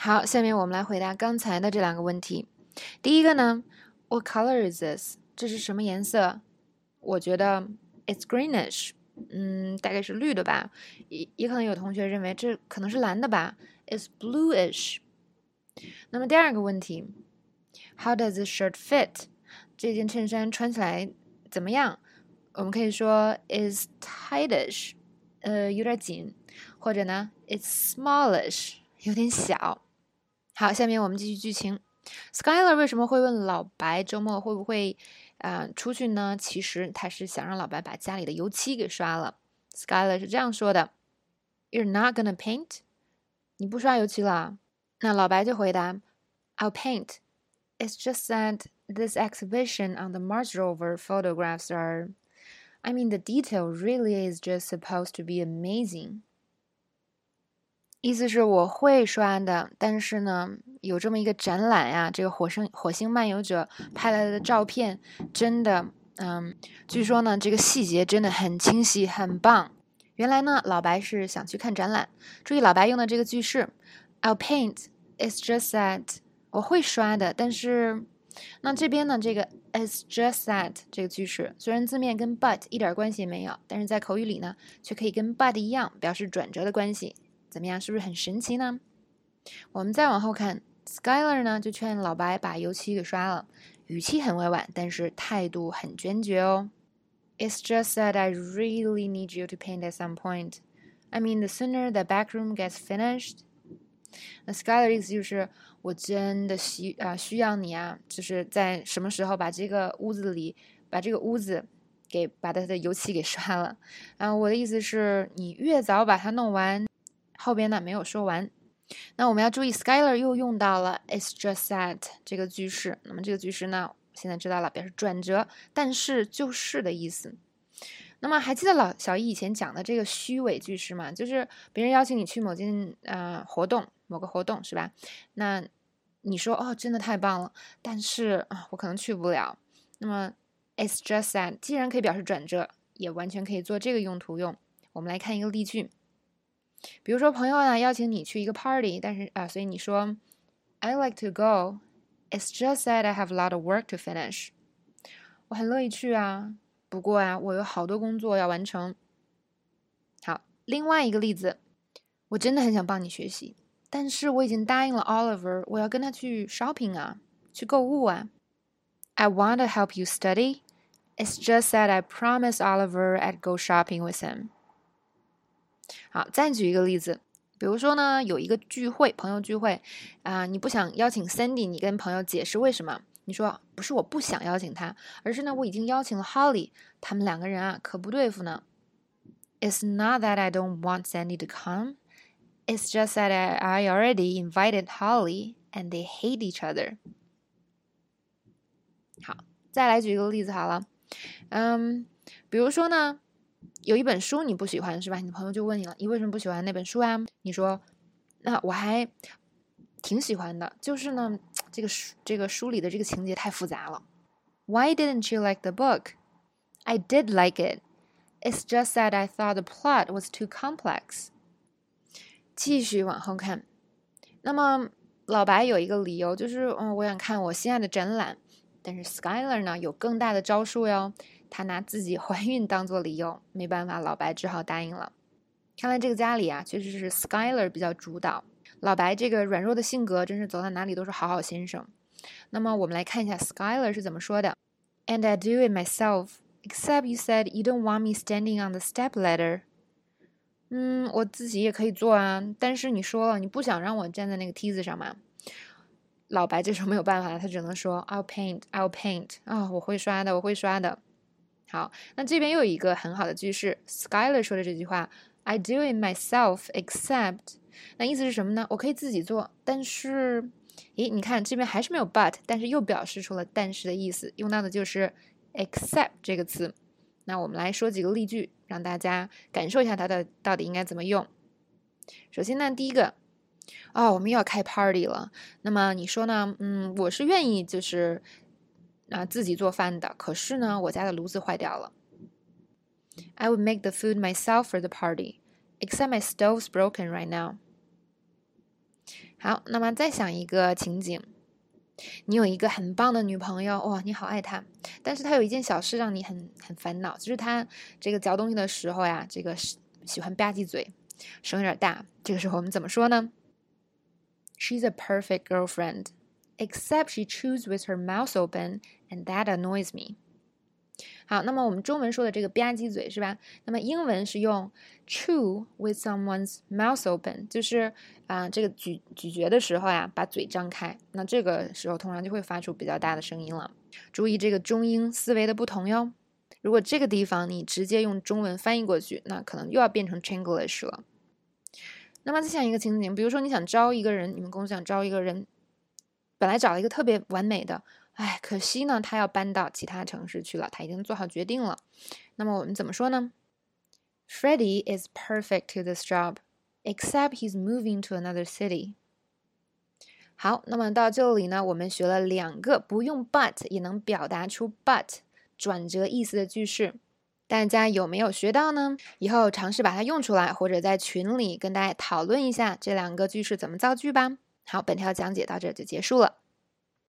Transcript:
好，下面我们来回答刚才的这两个问题。第一个呢，What color is this？这是什么颜色？我觉得 It's greenish，嗯，大概是绿的吧。也也可能有同学认为这可能是蓝的吧。It's bluish。那么第二个问题，How does this shirt fit？这件衬衫穿起来怎么样？我们可以说 it's tightish，呃，有点紧，或者呢，It's smallish，有点小。好，下面我们继续剧情。Skyler 为什么会问老白周末会不会啊、呃、出去呢？其实他是想让老白把家里的油漆给刷了。Skyler 是这样说的：“You're not gonna paint？你不刷油漆了？”那老白就回答：“I'll paint. It's just that this exhibition on the Mars rover photographs are, I mean, the detail really is just supposed to be amazing.” 意思是我会刷的，但是呢，有这么一个展览呀，这个火星火星漫游者拍来的照片，真的，嗯，据说呢，这个细节真的很清晰，很棒。原来呢，老白是想去看展览。注意老白用的这个句式，I'll paint. It's just that 我会刷的，但是那这边呢，这个 It's just that 这个句式虽然字面跟 but 一点关系也没有，但是在口语里呢，却可以跟 but 一样表示转折的关系。怎么样？是不是很神奇呢？我们再往后看，Skyler 呢就劝老白把油漆给刷了，语气很委婉，但是态度很坚决哦。It's just that I really need you to paint at some point. I mean, the sooner the back room gets finished. 那 Skyler 的意思就是我真的需啊需要你啊，就是在什么时候把这个屋子里把这个屋子给把它的油漆给刷了。啊，我的意思是你越早把它弄完。后边呢没有说完，那我们要注意，Skyler 又用到了 "It's just that" 这个句式。那么这个句式呢，现在知道了，表示转折，但是就是的意思。那么还记得老小易以前讲的这个虚伪句式吗？就是别人邀请你去某件呃活动，某个活动是吧？那你说哦，真的太棒了，但是啊，我可能去不了。那么 "It's just that" 既然可以表示转折，也完全可以做这个用途用。我们来看一个例句。比如说朋友呢邀请你去一个 party，但是啊，所以你说 I like to go. It's just that I have a lot of work to finish. 我很乐意去啊，不过啊，我有好多工作要完成。好，另外一个例子，我真的很想帮你学习，但是我已经答应了 Oliver，我要跟他去 shopping 啊，去购物啊。I want to help you study. It's just that I promised Oliver I'd go shopping with him. 好，再举一个例子，比如说呢，有一个聚会，朋友聚会，啊、你不想邀请 Sandy，你跟朋友解释为什么？你说不是我不想邀请他，而是呢我已经邀请了 Holly，他们两个人啊可不对付呢。It's not that I don't want Sandy to come, it's just that I already invited Holly and they hate each other. 好，再来举一个例子好了，嗯，比如说呢。有一本书你不喜欢是吧？你朋友就问你了，你为什么不喜欢那本书啊？你说，那我还挺喜欢的，就是呢，这个书这个书里的这个情节太复杂了。Why didn't you like the book? I did like it. It's just that I thought the plot was too complex. 继续往后看，那么老白有一个理由，就是嗯，我想看我心爱的展览。但是 Skyler 呢，有更大的招数哟。他拿自己怀孕当做理由，没办法，老白只好答应了。看来这个家里啊，确实是 Skyler 比较主导。老白这个软弱的性格，真是走到哪里都是好好先生。那么我们来看一下 Skyler 是怎么说的：“And I do it myself, except you said you don't want me standing on the step ladder。”嗯，我自己也可以做啊，但是你说了你不想让我站在那个梯子上嘛。老白这时候没有办法了，他只能说：“I'll paint, I'll paint。”啊，我会刷的，我会刷的。好，那这边又有一个很好的句式，Skyler 说的这句话，I do it myself except，那意思是什么呢？我可以自己做，但是，诶，你看这边还是没有 but，但是又表示出了但是的意思，用到的就是 except 这个词。那我们来说几个例句，让大家感受一下它的到底应该怎么用。首先呢，第一个，哦，我们又要开 party 了，那么你说呢？嗯，我是愿意就是。啊，自己做饭的。可是呢，我家的炉子坏掉了。I would make the food myself for the party, except my stove's broken right now. 好，那么再想一个情景，你有一个很棒的女朋友，哇，你好爱她，但是她有一件小事让你很很烦恼，就是她这个嚼东西的时候呀，这个喜欢吧唧嘴，声有点大。这个时候我们怎么说呢？She's a perfect girlfriend, except she chews with her mouth open, and that annoys me. 好，那么我们中文说的这个吧唧嘴是吧？那么英文是用 chew with someone's mouth open，就是啊，这个咀咀嚼的时候呀，把嘴张开。那这个时候通常就会发出比较大的声音了。注意这个中英思维的不同哟。如果这个地方你直接用中文翻译过去，那可能又要变成 Chinglish 了。那么再想一个情景，比如说你想招一个人，你们公司想招一个人，本来找了一个特别完美的。哎，可惜呢，他要搬到其他城市去了，他已经做好决定了。那么我们怎么说呢？Freddie is perfect to this job, except he's moving to another city. 好，那么到这里呢，我们学了两个不用 but 也能表达出 but 转折意思的句式，大家有没有学到呢？以后尝试把它用出来，或者在群里跟大家讨论一下这两个句式怎么造句吧。好，本条讲解到这就结束了。